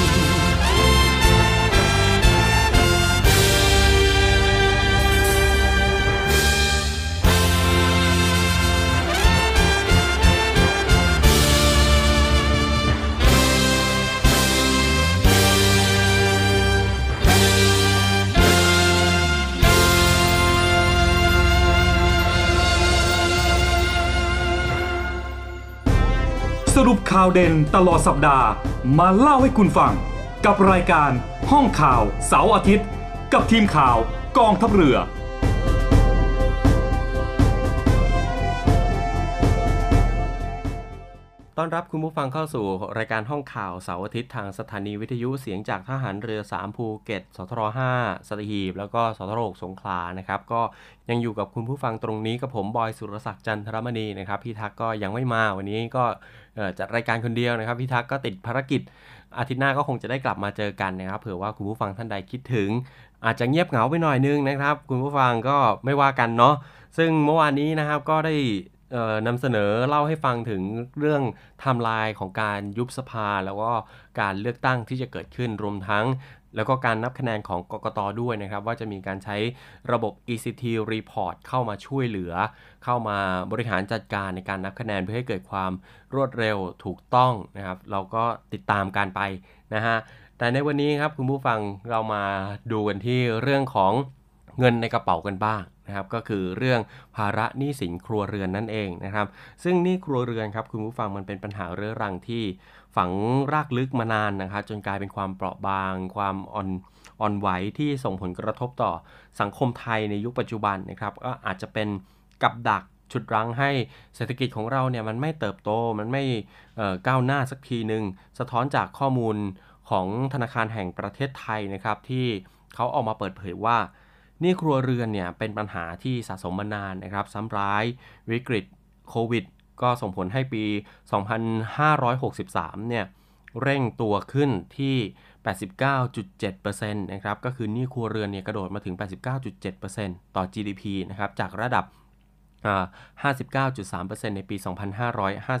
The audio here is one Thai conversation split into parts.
รุปข่าวเด่นตลอดสัปดาห์ มาเล่าให้คุณฟัง กับรายการห้องข่าวเสาร์อาทิตย์ กับทีมข่าวกองทัพเรือ ต้อนรับคุณผู้ฟังเข้าสู่รายการห้องข่าวเสาร์อาทิตย์ทางสถานีวิทยุเสียงจากทหารเรือ 3 ภูเก็ต สทร5สัตหีบ แล้วก็สทร6สงขลานะครับ ก็ยังอยู่กับคุณผู้ฟังตรงนี้กับผมบอยสุรศักดิ์จันทรมณีนะครับ พี่ทักก็ยังไม่มาวันนี้ก็ จัดรายการคนเดียวนะครับพี่ทักก็ติดภารกิจอาทิตย์หน้าก็คงจะได้กลับมาเจอกันนะครับเผื่อว่าคุณผู้ฟังท่านใดคิดถึง อาจจะเงียบเหงาไปหน่อยนึงนะครับ คุณผู้ฟังก็ไม่ว่ากันเนาะซึ่งเมื่อวานนี้นะครับก็ได้นำเสนอเล่าให้ฟังถึงเรื่องไทม์ไลน์ของการยุบสภา แล้วก็การเลือกตั้งที่จะเกิดขึ้นรวมทั้ง แล้วก็การนับคะแนนของกกตด้วยนะครับ ว่าจะมีการใช้ระบบ ECT report เข้ามาช่วยเหลือ เข้ามาบริหารจัดการในการนับคะแนนเพื่อให้เกิดความรวดเร็วถูกต้องนะครับ เราก็ติดตามการไปนะฮะแต่ในวันนี้ครับคุณผู้ฟังเรามาดูกันที่เรื่องของเงินในกระเป๋ากันบ้างนะครับก็คือเรื่องภาระหนี้สินครัวเรือนนั่นเองนะครับ ซึ่งหนี้ครัวเรือนครับคุณผู้ฟังมันเป็นปัญหาเรื้อรังที่ ฝังรากลึกมานานนะครับจนกลายเป็นความเปราะบาง ความอ่อนอ่อนไหวที่ส่งผลกระทบต่อสังคมไทยในยุคปัจจุบันนะครับก็อาจจะเป็นกับดักฉุดรั้งให้เศรษฐกิจของเราเนี่ยมันไม่เติบโตมันไม่ก้าวหน้าสักทีหนึ่งสะท้อนจากข้อมูลของธนาคารแห่งประเทศไทยนะครับที่เขาออกมาเปิดเผยว่านี่ครัวเรือนเนี่ยเป็นปัญหาที่สะสมมานานนะครับซ้ำร้ายวิกฤตโควิด ก็ส่งผลให้ปี 2563 เนี่ยเร่งตัวขึ้นที่ 89.7%นะครับ ก็คือหนี้ครัวเรือนเนี่ยกระโดดมาถึง 89.7%ต่อ GDP นะครับ จากระดับอ่า59.3%ในปี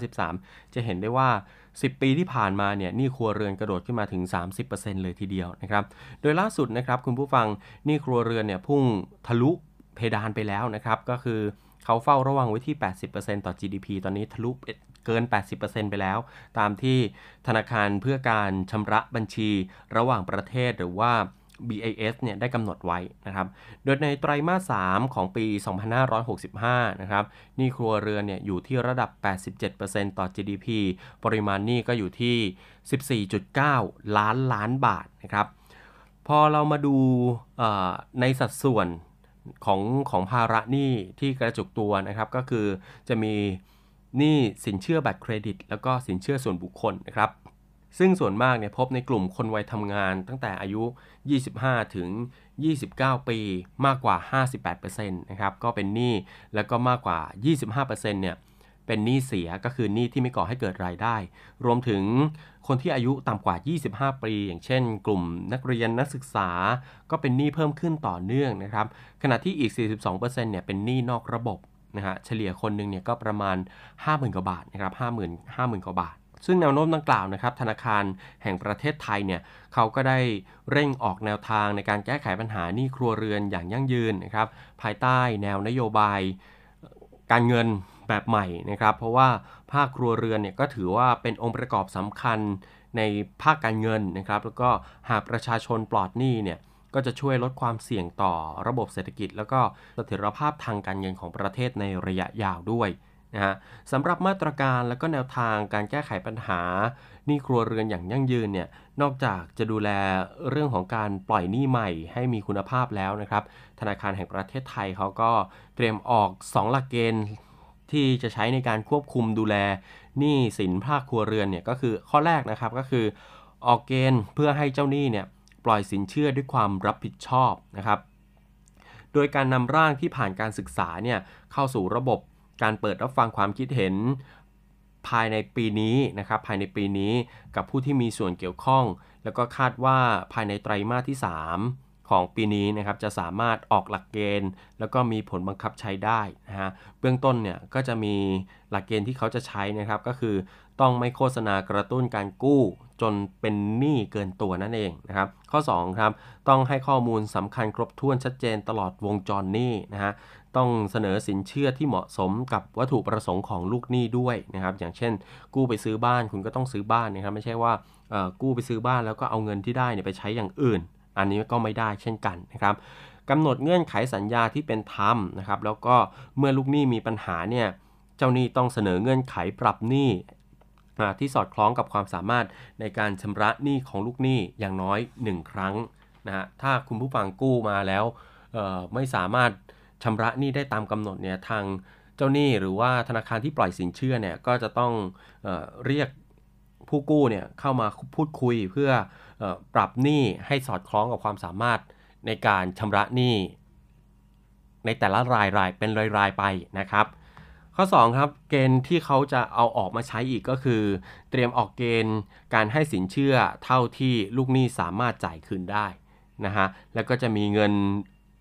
2553 จะเห็นได้ว่า 10 ปีที่ผ่านมาเนี่ยหนี้ครัวเรือนกระโดดขึ้นมาถึง 30%เลยทีเดียวนะครับ โดยล่าสุดนะครับคุณผู้ฟังหนี้ครัวเรือนเนี่ยพุ่งทะลุเพดานไปแล้วนะครับ ก็คือ เขาเฝ้าระวังไว้ที่ 80%ต่อ GDP ตอนนี้ทะลุเกิน 80%ไปแล้ว ตามที่ธนาคารเพื่อการชำระบัญชีระหว่างประเทศหรือว่า BIS เนี่ยได้กำหนดไว้นะครับ โดยในไตรมาส 3 ของปี 2565 นะครับ นี้ครัวเรือนเนี่ยอยู่ที่ระดับ 87%ต่อ GDP ปริมาณนี้ก็อยู่ที่ 14.9 ล้านล้านบาทนะครับ พอเรามาดูในสัดส่วน ของของภาระหนี้ที่กระจุกตัวนะครับ ก็คือจะมีหนี้สินเชื่อบัตรเครดิต แล้วก็สินเชื่อส่วนบุคคลนะครับ ซึ่งส่วนมากเนี่ยพบในกลุ่มคนวัยทำงาน ตั้งแต่อายุ 25 ถึง 29 ปีมากกว่า 58%นะครับก็เป็นหนี้แล้วก็มากกว่า 25%เนี่ย เป็นหนี้เสียก็คือหนี้ที่ไม่ก่อให้เกิดรายได้ รวมถึงคนที่อายุต่ำกว่า 25 ปี อย่างเช่น กลุ่มนักเรียนนักศึกษา ก็เป็นหนี้เพิ่มขึ้นต่อเนื่องนะครับ ขณะที่อีก 42%เนี่ยเป็นหนี้นอกระบบนะฮะเฉลี่ยคนหนึ่งเนี่ยก็ประมาณ 50,000กว่าบาทนะครับ50,000 50,000กว่าบาทซึ่งแนวโน้มดังกล่าวนะครับธนาคารแห่งประเทศไทยเนี่ยเขาก็ได้เร่งออกแนวทางในการแก้ไขปัญหาหนี้ครัวเรือนอย่างยั่งยืนนะครับภายใต้แนวนโยบาย การเงิน แบบใหม่นะครับ เพราะว่าภาคครัวเรือนเนี่ยก็ถือว่าเป็นองค์ประกอบสำคัญในภาคการเงินนะครับ แล้วก็หากประชาชนปลอดหนี้เนี่ยก็จะช่วยลดความเสี่ยงต่อระบบเศรษฐกิจ แล้วก็เสถียรภาพทางการเงินของประเทศในระยะยาวด้วยนะฮะสำหรับมาตรการและก็แนวทางการแก้ไขปัญหาหนี้ครัวเรือนอย่างยั่งยืนเนี่ยนอกจากจะดูแลเรื่องของการปล่อยหนี้ใหม่ให้มีคุณภาพแล้วนะครับ ธนาคารแห่งประเทศไทยเขาก็เตรียมออก 2 หลักเกณฑ์ ที่จะใช้ในการควบคุมดูแลหนี้สินภาคครัวเรือนเนี่ยก็คือข้อแรกนะครับก็คือออกเกณฑ์เพื่อให้เจ้าหนี้เนี่ยปล่อยสินเชื่อด้วยความรับผิดชอบนะครับ โดยการนำร่างที่ผ่านการศึกษาเนี่ยเข้าสู่ระบบการเปิดรับฟังความคิดเห็นภายในปีนี้นะครับภายในปีนี้กับผู้ที่มีส่วนเกี่ยวข้อง แล้วก็คาดว่าภายในไตรมาสที่ 3 ของปีนี้นะครับจะสามารถออกหลักเกณฑ์ แล้วก็มีผลบังคับใช้ได้นะฮะเบื้องต้นเนี่ยก็จะมีหลักเกณฑ์ที่เขาจะใช้นะครับก็คือต้องไม่โฆษณากระตุ้นการกู้จนเป็นหนี้เกินตัวนั่นเองนะครับ ข้อ2ครับต้องให้ข้อมูลสำคัญครบถ้วนชัดเจนตลอดวงจรหนี้นะฮะต้องเสนอสินเชื่อที่เหมาะสมกับวัตถุประสงค์ของลูกหนี้ด้วยนะครับ อย่างเช่น กู้ไปซื้อบ้านคุณก็ต้องซื้อบ้านนะครับ ไม่ใช่ว่ากู้ไปซื้อบ้านแล้วก็เอาเงินที่ได้เนี่ยไปใช้อย่างอื่น อันนี้ก็ไม่ได้เช่นกันนะครับกำหนดเงื่อนไขสัญญาที่เป็นธรรมนะครับ แล้วก็เมื่อลูกหนี้มีปัญหาเนี่ยเจ้าหนี้ต้องเสนอเงื่อนไขปรับหนี้ที่สอดคล้องกับความสามารถในการชำระหนี้ของลูกหนี้อย่างน้อย 1 ครั้งนะฮะถ้าคุณผู้ฟังกู้มาแล้วไม่สามารถชำระหนี้ได้ตามกำหนดเนี่ยทางเจ้าหนี้หรือว่าธนาคารที่ปล่อยสินเชื่อเนี่ยก็จะต้องเอเรียกผู้กู้เนี่ยเข้ามาพูดคุยเพื่อ ปรับหนี้ให้สอดคล้องกับความสามารถในการชำระหนี้ ในแต่ละรายรายเป็นรายรายไปนะครับ ข้อ2ครับเกณฑ์ที่เขาจะเอาออกมาใช้อีกก็คือ เตรียมออกเกณฑ์การให้สินเชื่อเท่าที่ลูกหนี้สามารถจ่ายคืนได้นะฮะแล้วก็จะมีเงิน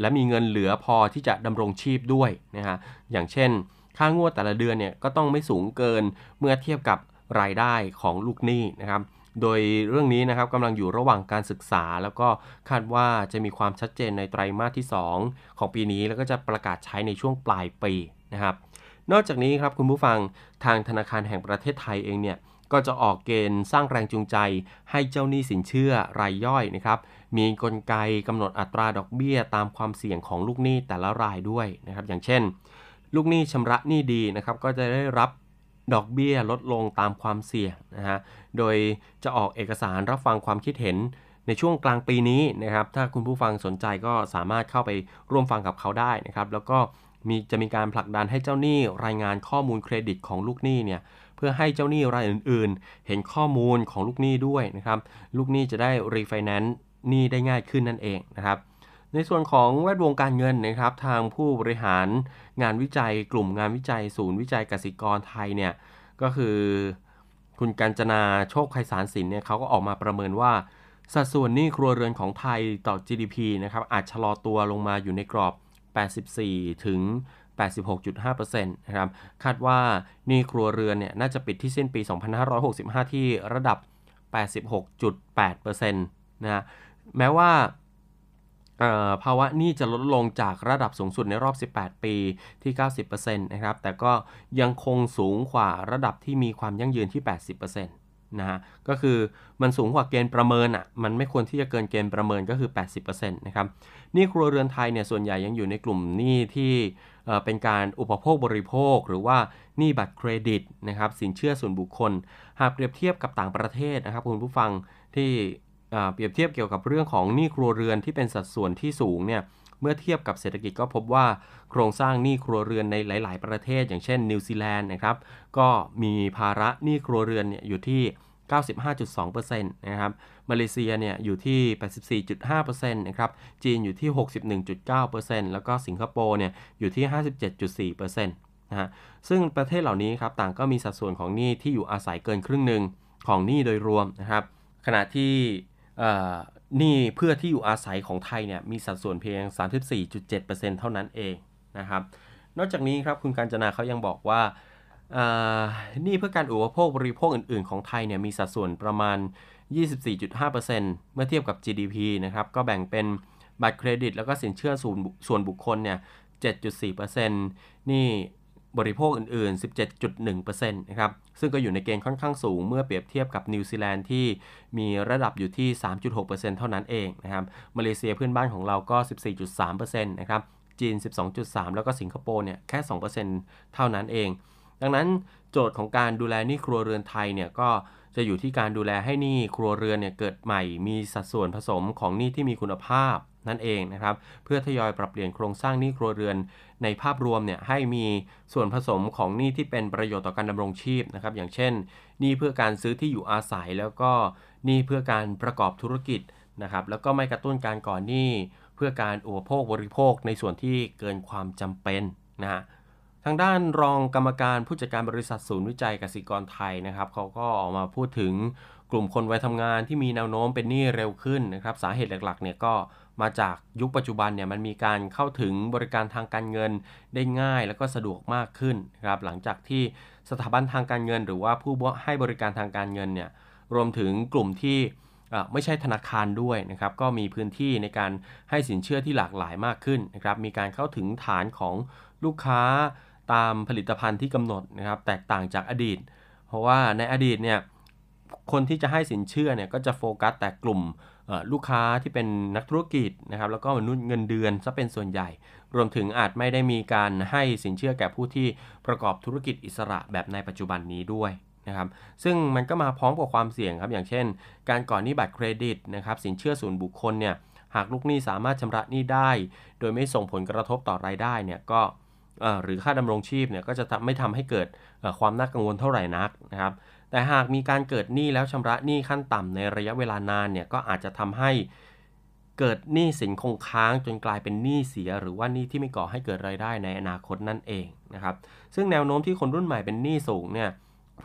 และมีเงินเหลือพอที่จะดำรงชีพด้วยนะฮะอย่างเช่น ค่างวดแต่ละเดือนเนี่ยก็ต้องไม่สูงเกินเมื่อเทียบกับรายได้ของลูกหนี้นะครับ โดยเรื่องนี้นะครับกำลังอยู่ระหว่างการศึกษา แล้วก็คาดว่าจะมีความชัดเจนในไตรมาสที่ 2 ของปีนี้แล้วก็จะประกาศใช้ในช่วงปลายปีนะครับ นอกจากนี้ครับคุณผู้ฟังทางธนาคารแห่งประเทศไทยเองเนี่ยก็จะออกเกณฑ์สร้างแรงจูงใจ ให้เจ้าหนี้สินเชื่อรายย่อยนะครับ มีกลไกกำหนดอัตราดอกเบี้ยตามความเสี่ยงของลูกหนี้แต่ละรายด้วยนะครับ อย่างเช่น ลูกหนี้ชำระหนี้ดีนะครับ ก็จะได้รับ ดอกเบี้ยลดลงตามความเสี่ยงนะฮะ โดยจะออกเอกสารรับฟังความคิดเห็นในช่วงกลางปีนี้นะครับ ถ้าคุณผู้ฟังสนใจก็สามารถเข้าไปร่วมฟังกับเขาได้นะครับ แล้วก็มีจะมีการผลักดันให้เจ้าหนี้รายงานข้อมูลเครดิตของลูกหนี้เนี่ยเพื่อให้เจ้าหนี้รายอื่น ๆ เห็นข้อมูลของลูกหนี้ด้วยนะครับ ลูกหนี้จะได้รีไฟแนนซ์หนี้ได้ง่ายขึ้นนั่นเองนะครับ ในส่วนของแวดวงการเงินนะครับทางผู้บริหารงานวิจัย กลุ่มงานวิจัย ศูนย์วิจัยกสิกรไทยเนี่ยก็คือคุณกัญจนาโชคไพศาลสินเนี่ยเขาก็ออกมาประเมินว่า สัดส่วนหนี้ครัวเรือนของไทยต่อ GDP นะครับอาจชะลอตัวลงมาอยู่ในกรอบ 84 ถึง 86.5%นะครับคาดว่านี่ครัวเรือนเนี่ยน่าจะปิดที่สิ้นปี 2565 ที่ระดับ 86.8%นะแม้ว่า ภาวะนี้จะลดลงจากระดับสูงสุดในรอบ 18 ปีที่ 90%นะครับ แต่ก็ยังคงสูงกว่าระดับที่มีความยั่งยืนที่ 80%นนะฮะ ก็คือมันสูงกว่าเกณฑ์ประเมินอะ มันไม่ควรที่จะเกินเกณฑ์ประเมินก็คือ 80%นะครับ หนี้ครัวเรือนไทยเนี่ยส่วนใหญ่ยังอยู่ในกลุ่มหนี้ที่เป็นการอุปโภคบริโภค หรือว่าหนี้บัตรเครดิตนะครับ สินเชื่อส่วนบุคคล หากเปรียบเทียบกับต่างประเทศนะครับคุณผู้ฟังที่ เปรียบเทียบเกี่ยวกับเรื่องของหนี้ครัวเรือนที่เป็นสัดส่วนที่สูงเนี่ยเมื่อเทียบกับเศรษฐกิจก็พบว่าโครงสร้างหนี้ครัวเรือนในหลาย ๆ ประเทศ อย่างเช่นนิวซีแลนด์นะครับก็มีภาระหนี้ครัวเรือนเนี่ยอยู่ที่ 95.2%นะครับมาเลเซียเนี่ยอยู่ที่ 84.5%นะครับจีนอยู่ที่ 61.9%แล้วก็สิงคโปร์เนี่ยอยู่ที่ 57.4%นะฮะซึ่งประเทศเหล่านี้ครับต่างก็มีสัดส่วนของหนี้ที่อยู่อาศัยเกินครึ่งหนึ่งของหนี้โดยรวมนะครับขณะที่ นี้เพื่อที่อยู่อาศัยของไทยเนี่ยมีสัดส่วนเพียง 34.7%เท่านั้นเองนะครับ นอกจากนี้ครับคุณการจนาเขายังบอกว่านี่เพื่อการอุปโภคบริโภคอื่น ๆ ของไทยเนี่ยมีสัดส่วนประมาณ 24.5%เมื่อเทียบกับ GDP นะครับ ก็แบ่งเป็นบัตรเครดิต แล้วก็สินเชื่อส่วนส่วนบุคคลเนี่ย 7.4%นี่ บริโภคอื่น ๆ 17.1%นะครับ ซึ่งก็อยู่ในเกณฑ์ค่อนข้างสูงเมื่อเปรียบเทียบกับนิวซีแลนด์ที่มีระดับอยู่ที่ 3.6%เท่านั้นเองนะครับ มาเลเซียเพื่อนบ้านของเราก็ 14.3%นะครับ จีน 12.3 แล้วก็สิงคโปร์เนี่ยแค่ 2%เท่านั้นเอง ดังนั้นโจทย์ของการดูแลหนี้ครัวเรือนไทยเนี่ยก็ จะอยู่ที่การดูแลให้หนี้ครัวเรือนเนี่ยเกิดใหม่มีสัดส่วนผสมของหนี้ที่มีคุณภาพนั่นเองนะครับ เพื่อทยอยปรับเปลี่ยนโครงสร้างหนี้ครัวเรือน ในภาพรวมเนี่ยให้มีส่วนผสมของหนี้ที่เป็นประโยชน์ต่อการดำรงชีพนะครับ อย่างเช่นหนี้เพื่อการซื้อที่อยู่อาศัย แล้วก็หนี้เพื่อการประกอบธุรกิจนะครับ แล้วก็ไม่กระตุ้นการก่อหนี้เพื่อการอุปโภคบริโภคในส่วนที่เกินความจำเป็นนะฮะ ทางด้านรองกรรมการผู้จัดการบริษัทศูนย์วิจัยกสิกรไทยนะครับเขาก็ออกมาพูดถึงกลุ่มคนวัยทำงานที่มีแนวโน้มเป็นหนี้เร็วขึ้นนะครับสาเหตุหลักๆเนี่ยก็มาจากยุคปัจจุบันเนี่ยมันมีการเข้าถึงบริการทางการเงินได้ง่ายแล้วก็สะดวกมากขึ้นนะครับหลังจากที่สถาบันทางการเงิน หรือว่าผู้ให้บริการทางการเงินเนี่ยรวมถึงกลุ่มที่ไม่ใช่ธนาคารด้วยนะครับก็มีพื้นที่ในการให้สินเชื่อที่หลากหลายมากขึ้นนะครับมีการเข้าถึงฐานของลูกค้า ตามผลิตภัณฑ์ที่กำหนดนะครับ แตกต่างจากอดีต เพราะว่าในอดีตเนี่ยคนที่จะให้สินเชื่อเนี่ยก็จะโฟกัสแต่กลุ่มลูกค้าที่เป็นนักธุรกิจนะครับแล้วก็มนุษย์เงินเดือนซะเป็นส่วนใหญ่ รวมถึงอาจไม่ได้มีการให้สินเชื่อแก่ผู้ที่ประกอบธุรกิจอิสระแบบในปัจจุบันนี้ด้วยนะครับซึ่งมันก็มาพร้อมกับความเสี่ยงครับอย่างเช่น การก่อนหนี้บัตรเครดิตนะครับสินเชื่อส่วนบุคคลเนี่ยหากลูกหนี้สามารถชำระหนี้ได้ โดยไม่ส่งผลกระทบต่อรายได้เนี่ยก็ หรือค่าดำรงชีพเนี่ยก็จะไม่ทำให้เกิดความน่ากังวลเท่าไหร่นักนะครับแต่หากมีการเกิดหนี้แล้วชำระหนี้ขั้นต่ำในระยะเวลานานเนี่ยก็อาจจะทำให้เกิดหนี้สินคงค้างจนกลายเป็นหนี้เสีย หรือว่าหนี้ที่ไม่ก่อให้เกิดรายได้ในอนาคตนั่นเองนะครับซึ่งแนวโน้มที่คนรุ่นใหม่เป็นหนี้สูงเนี่ย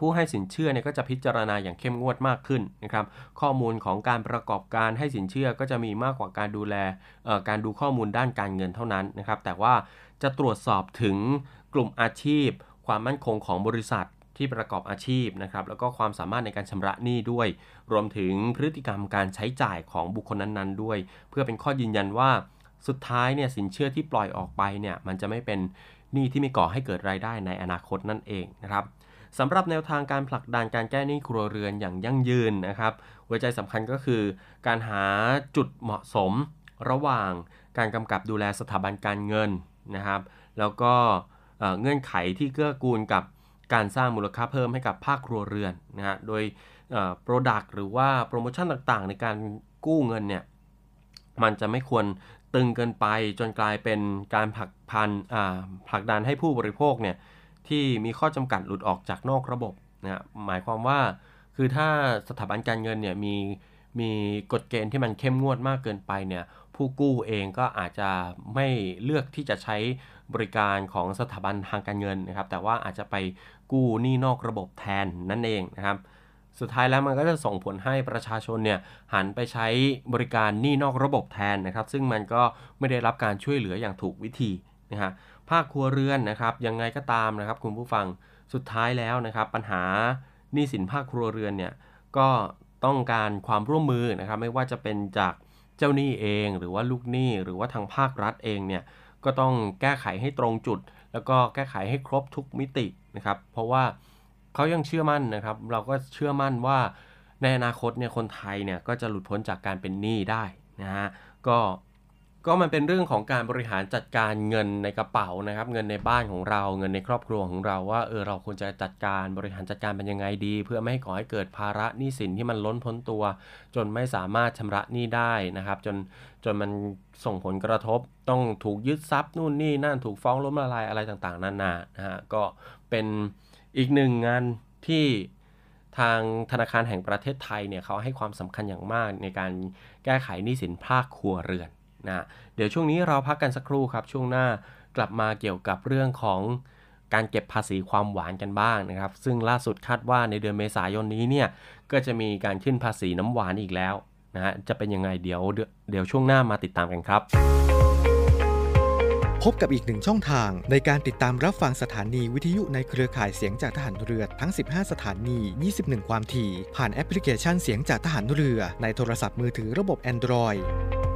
ผู้ให้สินเชื่อเนี่ยก็จะพิจารณาอย่างเข้มงวดมากขึ้นนะครับข้อมูลของการประกอบการให้สินเชื่อก็จะมีมากกว่าการดูแลการดูข้อมูลด้านการเงินเท่านั้นนะครับแต่ว่า จะตรวจสอบถึงกลุ่มอาชีพ ความมั่นคงของบริษัทที่ประกอบอาชีพนะครับแล้วก็ความสามารถในการชำระหนี้ด้วย รวมถึงพฤติกรรมการใช้จ่ายของบุคคลนั้นๆ ด้วย เพื่อเป็นข้อยืนยันว่าสุดท้ายเนี่ยสินเชื่อที่ปล่อยออกไปเนี่ยมันจะไม่เป็นหนี้ที่ไม่ก่อให้เกิดรายได้ในอนาคตนั่นเองนะครับสำหรับแนวทางการผลักดันการแก้หนี้ครัวเรือนอย่างยั่งยืนนะครับหัวใจสำคัญก็คือ การหาจุดเหมาะสมระหว่างการกำกับดูแลสถาบันการเงิน นะครับ แล้วก็เงื่อนไขที่เกื้อกูลกับการสร้างมูลค่าเพิ่มให้กับภาคครัวเรือนนะฮะ โดยโปรดักต์หรือว่าโปรโมชั่นต่างๆ ในการกู้เงินเนี่ย มันจะไม่ควรตึงเกินไปจนกลายเป็นการผลักพันผลักดันให้ผู้บริโภคเนี่ยที่มีข้อจำกัดหลุดออกจากนอกระบบนะหมายความว่าคือถ้าสถาบันการเงินเนี่ยมีมีกฎเกณฑ์ที่มันเข้มงวดมากเกินไปเนี่ย ผู้กู้เองก็อาจจะไม่เลือกที่จะใช้บริการของสถาบันทางการเงินนะครับ แต่ว่าอาจจะไปกู้หนี้นอกระบบแทนนั่นเองนะครับ สุดท้ายแล้วมันก็จะส่งผลให้ประชาชนเนี่ยหันไปใช้บริการหนี้นอกระบบแทนนะครับ ซึ่งมันก็ไม่ได้รับการช่วยเหลืออย่างถูกวิธีนะฮะภาคครัวเรือนนะครับยังไงก็ตามนะครับ คุณผู้ฟังสุดท้ายแล้วนะครับ ปัญหาหนี้สินภาคครัวเรือนเนี่ยก็ต้องการความร่วมมือนะครับ ไม่ว่าจะเป็นจาก เจ้าหนี้เองหรือว่าลูกหนี้หรือว่าทางภาครัฐเองเนี่ยก็ต้องแก้ไขให้ตรงจุด แล้วก็แก้ไขให้ครบทุกมิตินะครับเพราะว่าเขายังเชื่อมั่นนะครับ เราก็เชื่อมั่นว่าในอนาคตเนี่ยคนไทยเนี่ยก็จะหลุดพ้นจากการเป็นหนี้ได้นะฮะก็ ก็มันเป็นเรื่องของการบริหารจัดการเงินในกระเป๋านะครับ เงินในบ้านของเราเงินในครอบครัวของเราว่าเออเราควรจะจัดการบริหารจัดการเป็นยังไงดี เพื่อไม่ให้ก่อให้เกิดภาระหนี้สินที่มันล้นพ้นตัว จนไม่สามารถชำระหนี้ได้นะครับ จนจนมันส่งผลกระทบต้องถูกยึดทรัพย์นู่นนี่นั่นถูกฟ้องล้มละลายอะไรต่างๆนานานะฮะก็เป็นอีกหนึ่งงานที่ทางธนาคารแห่งประเทศไทยเนี่ยเขาให้ความสำคัญอย่างมากในการแก้ไขหนี้สินภาคครัวเรือน นะเดี๋ยวช่วงนี้เราพักกันสักครู่ครับ ช่วงหน้ากลับมาเกี่ยวกับเรื่องของการเก็บภาษีความหวานกันบ้างนะครับ ซึ่งล่าสุดคาดว่าในเดือนเมษายนนี้เนี่ยก็จะมีการขึ้นภาษีน้ำหวานอีกแล้วนะฮะจะเป็นยังไงเดี๋ยวเดี๋ยวช่วงหน้ามาติดตามกันครับ พบกับอีกหนึ่งช่องทางในการติดตามรับฟังสถานีวิทยุในเครือข่ายเสียงจากทหารเรือทั้ง 15 สถานี 21 ความถี่ ผ่านแอปพลิเคชันเสียงจากทหารเรือในโทรศัพท์มือถือระบบ Android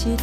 จิต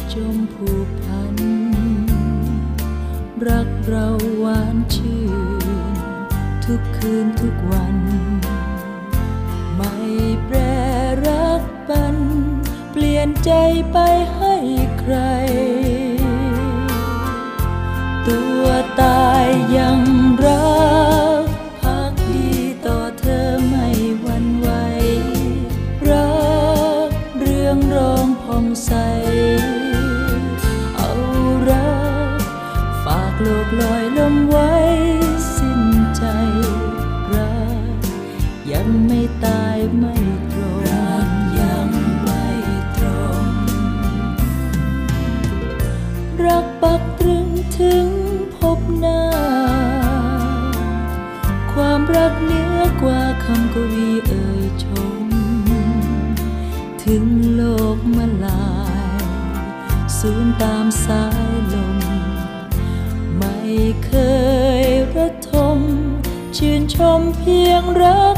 เคยระทม ชื่นชมเพียงรัก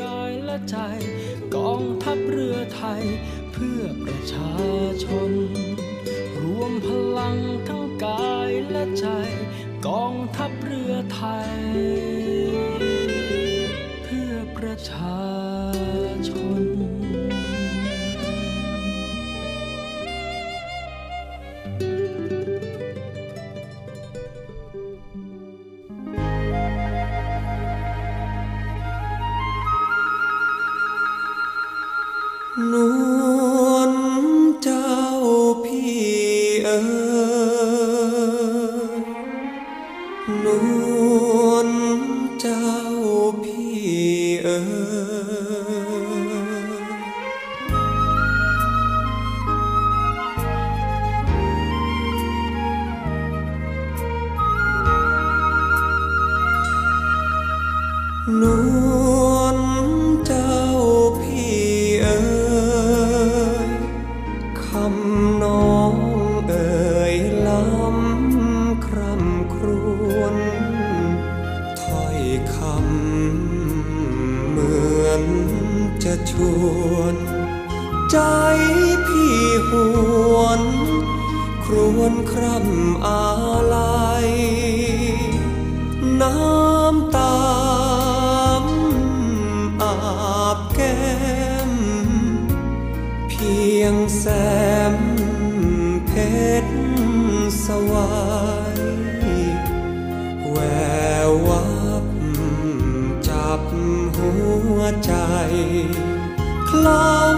กายและใจ กองทัพเรือไทย เพื่อประชาชน รวมพลังทั้งกายและใจ กองทัพเรือไทย เพื่อประชาชน น วนคร่ำอาลัยน้ำตามอาบแก้ม เพียงแสมเพชรสวายแวววับจับหัวใจคล้า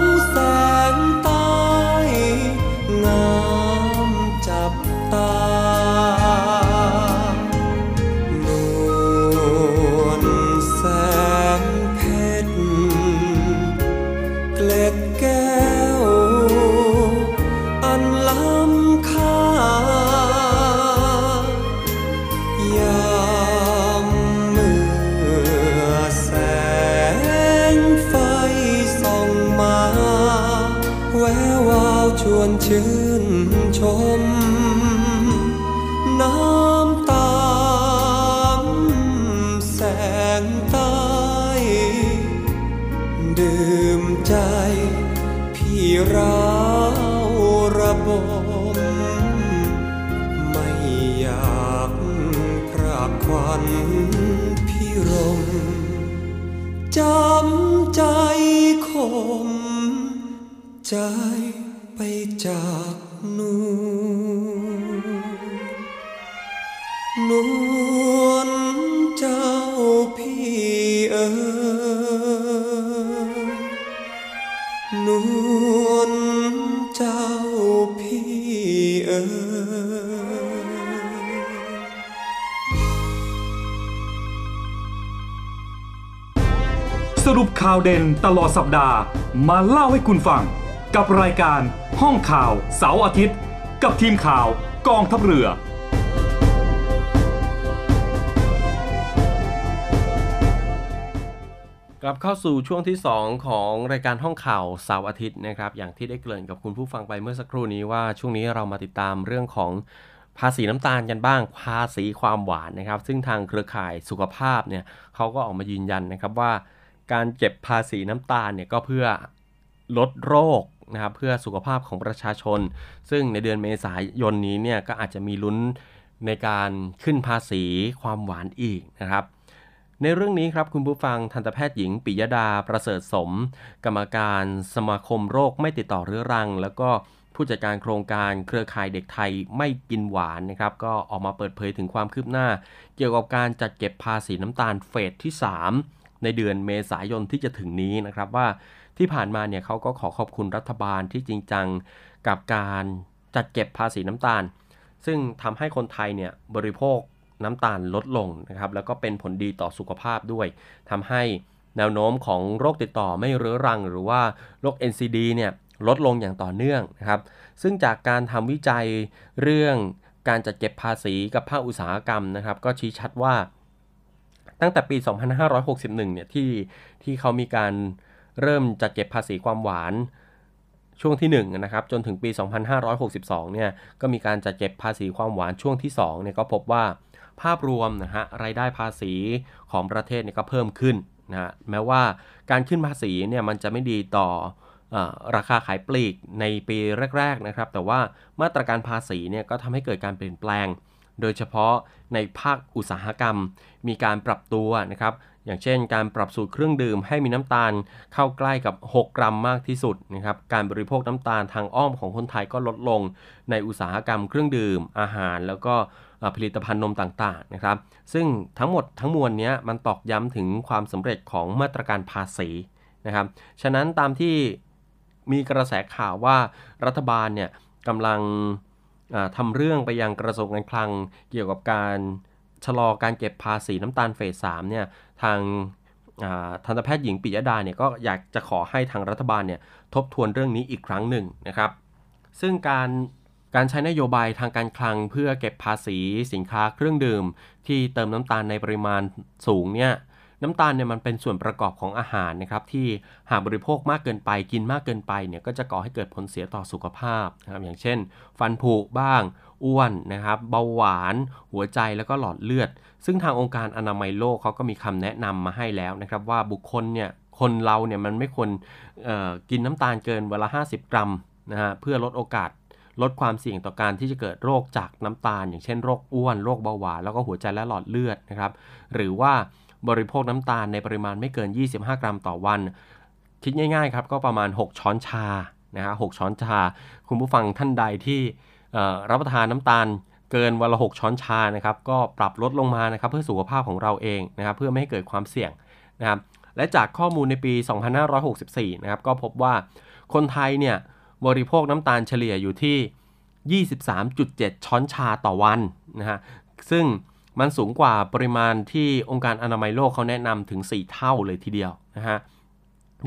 าวเด่นตลอดสัปดาห์ มาเล่าให้คุณฟัง กับรายการห้องข่าวเสาร์อาทิตย์ กับทีมข่าวกองทัพเรือ กลับเข้าสู่ช่วงที่ 2 ของรายการห้องข่าวเสาร์อาทิตย์นะครับ อย่างที่ได้เกริ่นกับคุณผู้ฟังไปเมื่อสักครู่นี้ว่าช่วงนี้เรามาติดตามเรื่องของภาษีน้ำตาลกันบ้าง ภาษีความหวานนะครับ ซึ่งทางเครือข่ายสุขภาพเนี่ยเขาก็ออกมายืนยันนะครับว่า การเก็บภาษีน้ำตาลเนี่ยก็เพื่อลดโรคนะครับเพื่อสุขภาพของประชาชน ซึ่งในเดือนเมษายนนี้เนี่ยก็อาจจะมีลุ้นในการขึ้นภาษีความหวานอีกนะครับ ในเรื่องนี้ครับคุณผู้ฟังทันตแพทย์หญิงปิยดาประเสริฐสม กรรมการสมาคมโรคไม่ติดต่อเรื้อรัง แล้วก็ผู้จัดการโครงการเครือข่ายเด็กไทยไม่กินหวานนะครับ ก็ออกมาเปิดเผยถึงความคืบหน้า เกี่ยวกับการจัดเก็บภาษีน้ำตาลเฟสที่ 3 ในเดือนเมษายนที่จะถึงนี้นะครับว่าที่ผ่านมาเนี่ยเขาก็ขอขอบคุณรัฐบาลที่จริงจังกับการจัดเก็บภาษีน้ำตาล ซึ่งทำให้คนไทยเนี่ยบริโภคน้ำตาลลดลงนะครับแล้วก็เป็นผลดีต่อสุขภาพด้วยทำให้แนวโน้มของโรคติดต่อไม่เรื้อรัง หรือว่าโรค NCD เนี่ยลดลงอย่างต่อเนื่องนะครับ ซึ่งจากการทำวิจัยเรื่องการจัดเก็บภาษีกับภาคอุตสาหกรรมนะครับ ก็ชี้ชัดว่า ตั้งแต่ปี 2561 เนี่ยที่ที่เขามีการเริ่มจัดเก็บภาษีความหวานช่วงที่1นะครับจนถึงปี 2562 เนี่ยก็มีการจัดเก็บภาษีความหวานช่วงที่2เนี่ยก็พบว่าภาพรวมนะฮะรายได้ภาษีของประเทศเนี่ยก็เพิ่มขึ้นนะฮะแม้ว่าการขึ้นภาษีเนี่ยมันจะไม่ดีต่ออราคาขายปลีกในปีแรก ๆนะครับ แต่ว่ามาตรการภาษีเนี่ยก็ทำให้เกิดการเปลี่ยนแปลง โดยเฉพาะในภาคอุตสาหกรรม มีการปรับตัวนะครับ อย่างเช่น การปรับสูตรเครื่องดื่มให้มีน้ำตาลเข้าใกล้กับ 6 กรัมมากที่สุดนะครับ การบริโภคน้ำตาลทางอ้อมของคนไทยก็ลดลง ในอุตสาหกรรมเครื่องดื่ม อาหารแล้วก็ผลิตภัณฑ์นมต่างๆนะครับ ซึ่งทั้งหมดทั้งมวลนี้มันตอกย้ำถึงความสำเร็จของมาตรการภาษีนะครับ ฉะนั้นตามที่มีกระแสข่าวว่ารัฐบาลเนี่ยกำลัง อ่าทำเรื่องไปยังกระทรวงการคลังเกี่ยวกับการชะลอการเก็บภาษีน้ำตาลเฟสสามเนี่ยทางอ่าทันตแพทย์หญิงปิยดาเนี่ยก็อยากจะขอให้ทางรัฐบาลเนี่ยทบทวนเรื่องนี้อีกครั้งหนึ่งนะครับ ซึ่งการการใช้นโยบายทางการคลังเพื่อเก็บภาษีสินค้าเครื่องดื่ม ที่เติมน้ำตาลในปริมาณสูงเนี่ย น้ำตาลเนี่ยมันเป็นส่วนประกอบของอาหารนะครับที่หากบริโภคมากเกินไปกินมากเกินไปเนี่ยก็จะก่อให้เกิดผลเสียต่อสุขภาพนะครับอย่างเช่น ฟันผุบ้างอ้วนนะครับเบาหวาน หัวใจแล้วก็หลอดเลือด ซึ่งทางองค์การอนามัยโลกเขาก็มีคำแนะนำมาให้แล้วนะครับว่าบุคคลเนี่ยคนเราเนี่ยมันไม่ควรกินน้ำตาลเกินเวลา 50 กรัมนะฮะเพื่อลดโอกาสลดความเสี่ยงต่อการที่จะเกิดโรคจากน้ำตาล อย่างเช่นโรคอ้วน โรคเบาหวานแล้วก็หัวใจและหลอดเลือดนะครับหรือว่า บริโภคน้ำตาลในปริมาณไม่เกิน 25 กรัมต่อวัน คิดง่ายๆครับก็ประมาณ 6 ช้อนชานะฮะ6ช้อนชา คุณผู้ฟังท่านใดที่รับประทานน้ำตาลเกินวันละ6ช้อนชานะครับก็ปรับลดลงมานะครับเพื่อสุขภาพของเราเองนะครับเพื่อไม่ให้เกิดความเสี่ยงนะครับและจากข้อมูลในปี 2564 นะครับก็พบว่าคนไทยเนี่ยบริโภคน้ำตาลเฉลี่ยอยู่ที่ 23.7 ช้อนชาต่อวันนะฮะซึ่ง มันสูงกว่าปริมาณที่องค์การอนามัยโลกเขาแนะนำถึง 4 เท่าเลยทีเดียวนะฮะ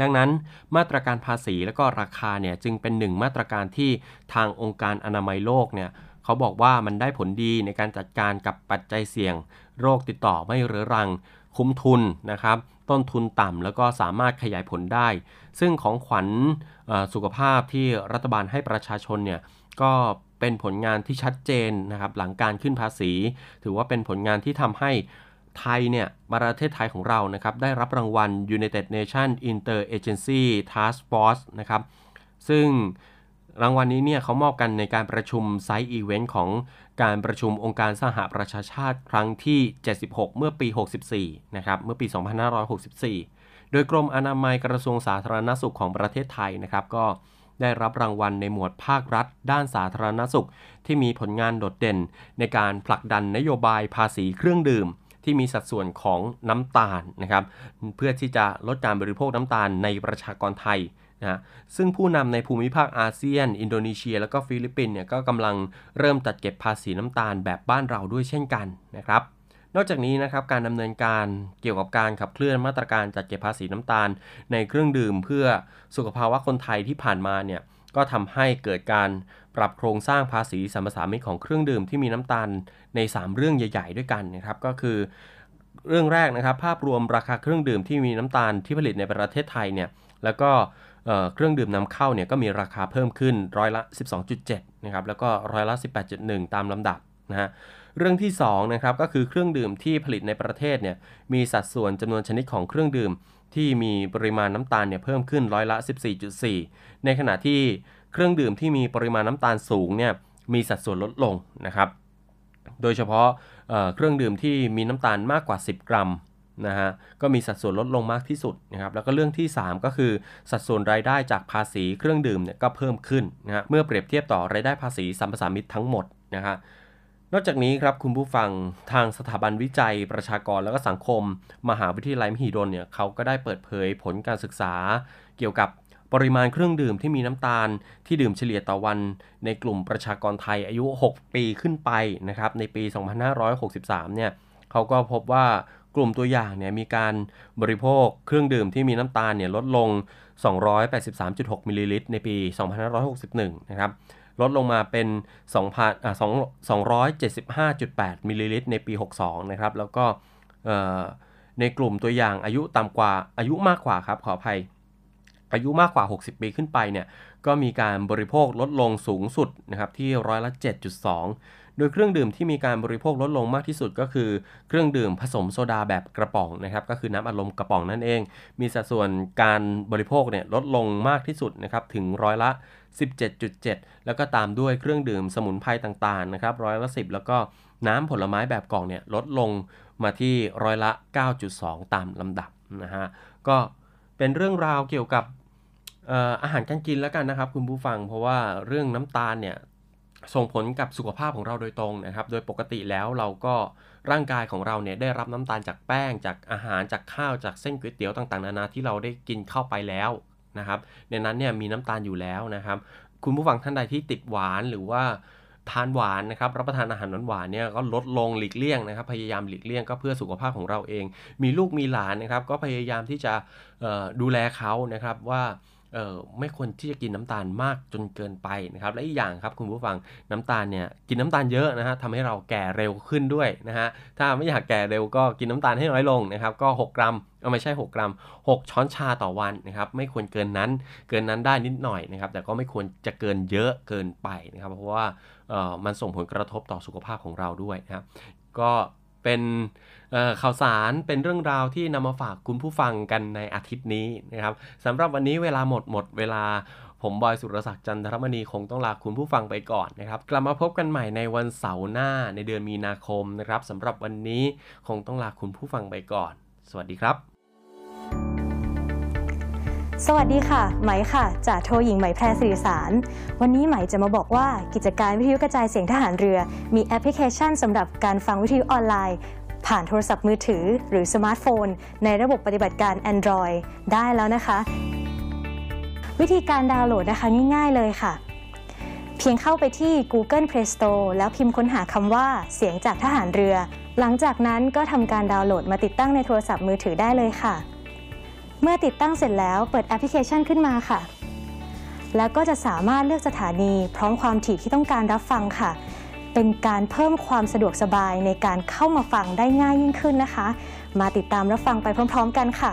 ดังนั้นมาตรการภาษีและก็ราคาเนี่ยจึงเป็นหนึ่งมาตรการที่ทางองค์การอนามัยโลกเนี่ยเขาบอกว่ามันได้ผลดีในการจัดการกับปัจจัยเสี่ยง โรคติดต่อไม่เรื้อรัง คุ้มทุนนะครับ ต้นทุนต่ำแล้วก็สามารถขยายผลได้ ซึ่งของขวัญสุขภาพที่รัฐบาลให้ประชาชนเนี่ยก็ เป็นผลงานที่ชัดเจนนะครับหลังการขึ้นภาษี ถือว่าเป็นผลงานที่ทำให้ไทยเนี่ยประเทศไทยของเรานะครับได้รับรางวัล United Nations Interagency Task Force นะครับซึ่งรางวัลนี้เนี่ยเขามอบกันในการประชุมไซต์อีเวนต์ของการประชุมองค์การสหประชาชาติครั้งที่ 76 เมื่อปี 64 นะครับ เมื่อปี 2564 โดยกรมอนามัยกระทรวงสาธารณสุขของประเทศไทยนะครับ ก็ ได้รับรางวัลในหมวดภาครัฐ ด้านสาธารณสุข ที่มีผลงานโดดเด่น ในการผลักดันนโยบายภาษีเครื่องดื่ม ที่มีสัดส่วนของน้ำตาลนะครับเพื่อที่จะลดการบริโภคน้ำตาลในประชากรไทยนะซึ่งผู้นำในภูมิภาคอาเซียน อินโดนีเซีย แล้วก็ฟิลิปปินส์เนี่ยก็กำลังเริ่มจัดเก็บภาษีน้ำตาลแบบบ้านเราด้วยเช่นกันนะครับ นอกจากนี้นะครับการดำเนินการเกี่ยวกับการขับเคลื่อนมาตรการจัดเก็บภาษีน้ำตาล ในเครื่องดื่มเพื่อสุขภาวะคนไทยที่ผ่านมาเนี่ยก็ทำให้เกิดการปรับโครงสร้างภาษีสัมปทามิตของเครื่องดื่มที่มีน้ำตาลใน 3 เรื่องใหญ่ ๆ ด้วยกันนะครับก็คือ เรื่องแรกนะครับ ภาพรวมราคาเครื่องดื่มที่มีน้ำตาลที่ผลิตในประเทศไทยเนี่ยแล้วก็เเครื่องดื่มนำเข้าเนี่ยก็มีราคาเพิ่มขึ้นร้อยละ 12.7 นะครับแล้วก็ร้อยละ 18.1 ตามลำดับนะฮะ เรื่องที่2นะครับก็คือเครื่องดื่มที่ผลิตในประเทศเนี่ยมีสัดส่วนจำนวนชนิดของเครื่องดื่ม ที่มีปริมาณน้ำตาลเนี่ยเพิ่มขึ้นร้อยละ 14.4 ในขณะที่เครื่องดื่มที่มีปริมาณน้ำตาลสูงเนี่ยมีสัดส่วนลดลงนะครับ โดยเฉพาะเเครื่องดื่มที่มีน้ำตาลมากกว่า 10 กรัมนะฮะก็มีสัดส่วนลดลงมากที่สุดนะครับแล้วก็เรื่องที่ 3 ก็คือสัดส่วนรายได้จากภาษีเครื่องดื่มเนี่ยก็เพิ่มขึ้นนะฮะเมื่อเปรียบเทียบต่อรายได้ภาษีสัมปทามิตทั้งหมดนะฮะ นอกจากนี้ครับคุณผู้ฟังทางสถาบันวิจัยประชากรและก็สังคม มหาวิทยาลัยมหิดลเนี่ยเขาก็ได้เปิดเผยผลการศึกษา เกี่ยวกับปริมาณเครื่องดื่มที่มีน้ำตาลที่ดื่มเฉลี่ยต่อวัน ในกลุ่มประชากรไทยอายุ 6 ปีขึ้นไปนะครับในปี 2563 เนี่ยเขาก็พบว่ากลุ่มตัวอย่างเนี่ยมีการบริโภคเครื่องดื่มที่มีน้ำตาลเนี่ยลดลง 283.6 มิลลิลิตรในปี 2561 นะครับ ลดลงมาเป็น2,000อ่า2 275.8 มิลลิลิตรในปี 62 นะครับ แล้วก็ในกลุ่มตัวอย่างอายุต่ำกว่าอายุมากกว่าครับขออภัย อายุมากกว่า 60 ปีขึ้นไปเนี่ยก็มีการบริโภคลดลงสูงสุดนะครับที่ร้อยละ 7.2 โดยเครื่องดื่มที่มีการบริโภคลดลงมากที่สุดก็คือ เครื่องดื่มผสมโซดาแบบกระป๋องนะครับก็คือน้ำอัดลมกระป๋องนั่นเอง มีสัดส่วนการบริโภคเนี่ยลดลงมากที่สุดนะครับถึงร้อยละ 17.7 แล้วก็ตามด้วยเครื่องดื่มสมุนไพรต่างๆนะครับร้อยละ 10 แล้วก็น้ำผลไม้แบบกล่องเนี่ยลดลงมาที่ร้อยละ 9.2 ตามลำดับนะฮะก็เป็นเรื่องราวเกี่ยวกับเอ่ออาหารการกินแล้วกันนะครับ คุณผู้ฟังเพราะว่าเรื่องน้ำตาลเนี่ยส่งผลกับสุขภาพของเราโดยตรงนะครับ โดยปกติแล้วเราก็ร่างกายของเราเนี่ยได้รับน้ำตาลจากแป้งจากอาหารจากข้าวจากเส้นก๋วยเตี๋ยวต่างๆ นานาที่เราได้กินเข้าไปแล้ว นะครับในนั้นเนี่ยมีน้ำตาลอยู่แล้วนะครับ คุณผู้ฟังท่านใดที่ติดหวานหรือว่าทานหวานนะครับรับประทานอาหารหวานเนี่ยก็ลดลงหลีกเลี่ยงนะครับ พยายามหลีกเลี่ยงก็เพื่อสุขภาพของเราเอง มีลูกมีหลานนะครับ ก็พยายามที่จะดูแลเขานะครับว่า เอ่อไม่ควรที่จะกินน้ำตาลมากจนเกินไปนะครับ และอีกอย่างครับคุณผู้ฟังน้ำตาลเนี่ยกินน้ำตาลเยอะนะฮะทำให้เราแก่เร็วขึ้นด้วยนะฮะถ้าไม่อยากแก่เร็วก็กินน้ำตาลให้น้อยลงนะครับ ก็ 6 กรัมเอาไม่ใช่ 6 กรัม 6 ช้อนชาต่อวันนะครับ ไม่ควรเกินนั้น เกินนั้นได้นิดหน่อยนะครับ แต่ก็ไม่ควรจะเกินเยอะเกินไปนะครับ เพราะว่าเอ่อมันส่งผลกระทบต่อสุขภาพของเราด้วยนะครับ ก็เป็น ข่าวสารเป็นเรื่องราวที่นำมาฝากคุณผู้ฟังกันในอาทิตย์นี้นะครับสำหรับวันนี้เวลาหมดหมดเวลาผมบอยสุรศักดิ์จันทรมณีคงต้องลาคุณผู้ฟังไปก่อนนะครับ กลับมาพบกันใหม่ในวันเสาร์หน้าในเดือนมีนาคมนะครับสำหรับวันนี้คงต้องลาคุณผู้ฟังไปก่อน สวัสดีครับ สวัสดีค่ะ ไหมค่ะจากโทหญิงไหมแพรสิริสาร วันนี้ไหมจะมาบอกว่ากิจการวิทยุกระจายเสียงทหารเรือ มีแอปพลิเคชันสำหรับการฟังวิทยุออนไลน์ ผ่านโทรศัพท์มือถือหรือสมาร์ทโฟน ในระบบปฏิบัติการ Android ได้แล้วนะคะ วิธีการดาวน์โหลดนะคะง่ายๆเลยค่ะ เพียงเข้าไปที่ Google Play Store แล้วพิมพ์ค้นหาคำว่าเสียงจากทหารเรือ หลังจากนั้นก็ทำการดาวน์โหลดมาติดตั้งในโทรศัพท์มือถือได้เลยค่ะ เมื่อติดตั้งเสร็จแล้วเปิดแอปพลิเคชันขึ้นมาค่ะแล้วก็จะสามารถเลือกสถานีพร้อมความถี่ที่ต้องการรับฟังค่ะ เป็นการเพิ่มความสะดวกสบายในการเข้ามาฟังได้ง่ายยิ่งขึ้นนะคะ มาติดตามรับฟังไปพร้อม ๆ กันค่ะ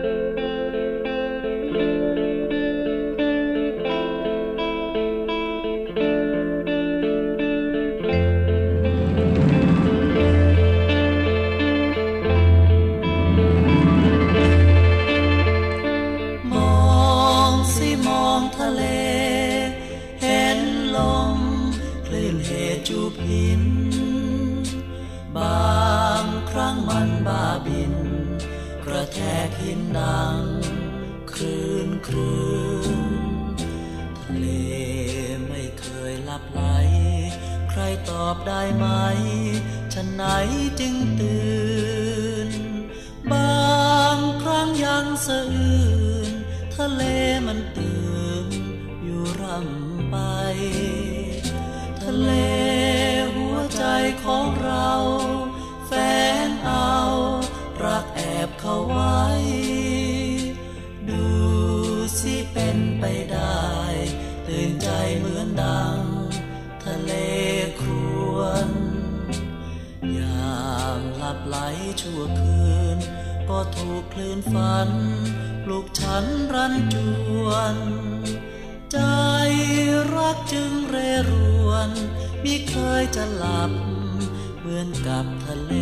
หินดังคลื่นคลื่นทะเลไม่เคยหลับไหล ใครตอบได้ไหม ฉันไหนจึงตื่น บางครั้งยังสะอื้นทะเลมันตื่นอยู่ร่ำไป ทะเลหัวใจของเรา เขาไว้ ดูสิเป็นไปได้ ตื่นใจเหมือนดัง ทะเลครวนยามหลับไหลชั่วคืน ก็ถูกคลื่นฝันปลุกฉันรันจวน ใจรักจึงเรรวนมิเคยจะหลับ เหมือนกับทะเล